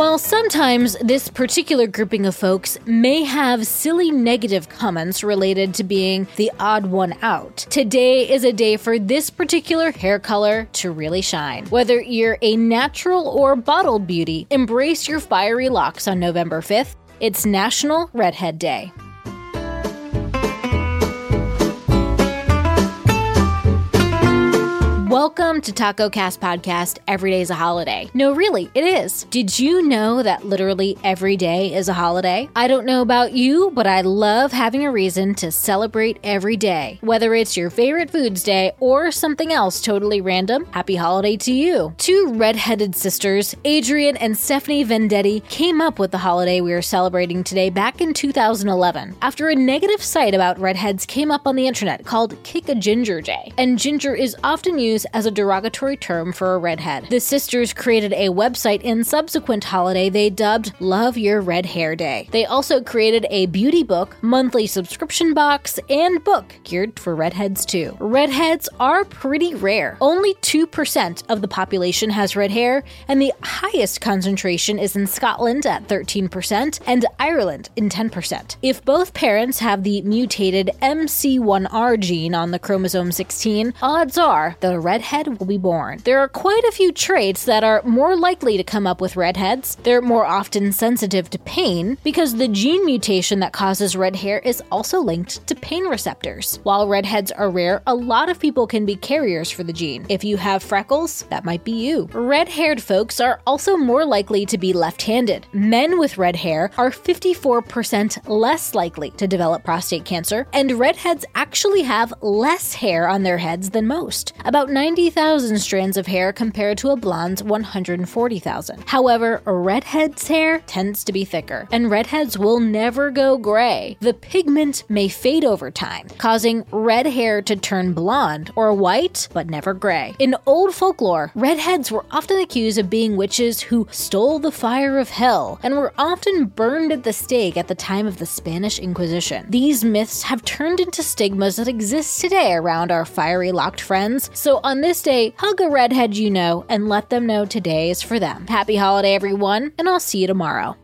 While sometimes this particular grouping of folks may have silly negative comments related to being the odd one out, today is a day for this particular hair color to really shine. Whether you're a natural or bottled beauty, embrace your fiery locks on November 5th. It's National Redhead Day. Welcome to Taco Cast Podcast. Every day is a holiday. No, really, it is. Did you know that literally every day is a holiday? I don't know about you, but I love having a reason to celebrate every day. Whether it's your favorite foods day or something else totally random, happy holiday to you. Two redheaded sisters, Adrienne and Stephanie Vendetti, came up with the holiday we are celebrating today back in 2011 after a negative site about redheads came up on the internet called Kick a Ginger Day. And ginger is often used as a derogatory term for a redhead. The sisters created a website in subsequent holiday they dubbed Love Your Red Hair Day. They also created a beauty book, monthly subscription box, and book geared for redheads too. Redheads are pretty rare. Only 2% of the population has red hair, and the highest concentration is in Scotland at 13% and Ireland in 10%. If both parents have the mutated MC1R gene on the chromosome 16, odds are the redhead will be born. There are quite a few traits that are more likely to come up with redheads. They're more often sensitive to pain because the gene mutation that causes red hair is also linked to pain receptors. While redheads are rare, a lot of people can be carriers for the gene. If you have freckles, that might be you. Red haired folks are also more likely to be left handed. Men with red hair are 54% less likely to develop prostate cancer, and redheads actually have less hair on their heads than most. About 90,000 strands of hair compared to a blonde's 140,000. However, a redhead's hair tends to be thicker, and redheads will never go gray. The pigment may fade over time, causing red hair to turn blonde or white, but never gray. In old folklore, redheads were often accused of being witches who stole the fire of hell and were often burned at the stake at the time of the Spanish Inquisition. These myths have turned into stigmas that exist today around our fiery locked friends, so this day, hug a redhead you know and let them know today is for them. Happy holiday, everyone, and I'll see you tomorrow.